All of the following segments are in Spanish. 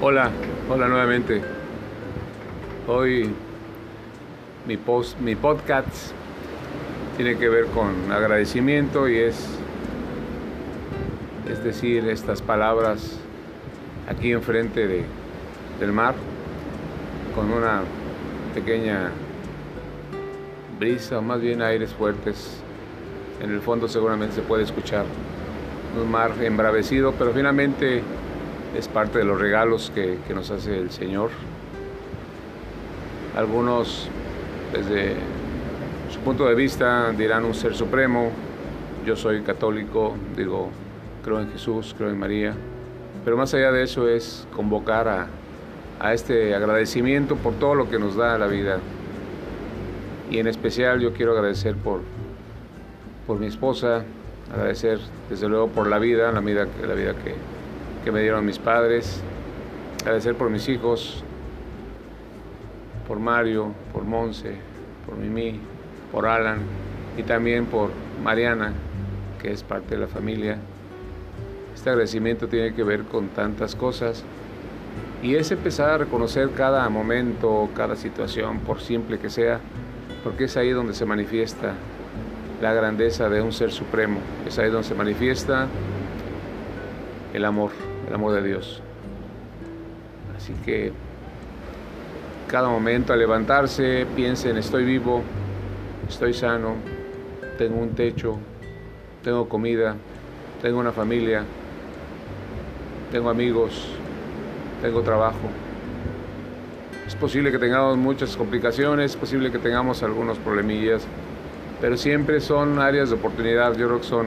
Hola, hola nuevamente. Hoy mi, post, mi podcast tiene que ver con agradecimiento y es, es decir, estas palabras aquí enfrente de, del mar con una pequeña brisa o más bien aires fuertes. En el fondo seguramente se puede escuchar un mar embravecido, pero finalmente es parte de los regalos que, nos hace el Señor. Algunos desde su punto de vista dirán un ser supremo, yo soy católico, digo, creo en Jesús, creo en María, pero más allá de eso es convocar a, a este agradecimiento por todo lo que nos da la vida. Y en especial yo quiero agradecer por, por mi esposa, agradecer desde luego por la vida, la vida, la vida que, que me dieron mis padres, agradecer por mis hijos, por Mario, por Monse, por Mimi, por Alan y también por Mariana, que es parte de la familia. Este agradecimiento tiene que ver con tantas cosas y es empezar a reconocer cada momento, cada situación, por simple que sea, porque es ahí donde se manifiesta la grandeza de un ser supremo, es ahí donde se manifiesta el amor el amor de Dios. Así que cada momento al levantarse piensen, estoy vivo, estoy sano, tengo un techo, tengo comida, tengo una familia, tengo amigos, tengo trabajo. Es posible que tengamos muchas complicaciones, es posible que tengamos algunos problemillas, pero siempre son áreas de oportunidad. Yo creo que son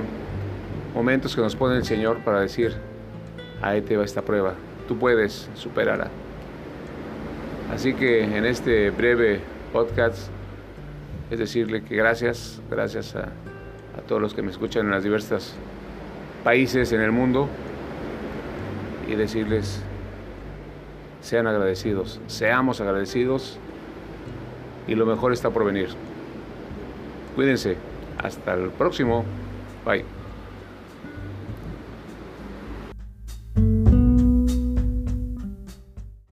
momentos que nos pone el Señor para decir, ahí te va esta prueba. Tú puedes, superarla. Así que en este breve podcast es decirle que gracias, gracias a, a todos los que me escuchan en las diversas países en el mundo y decirles sean agradecidos, seamos agradecidos y lo mejor está por venir. Cuídense, hasta el próximo, bye.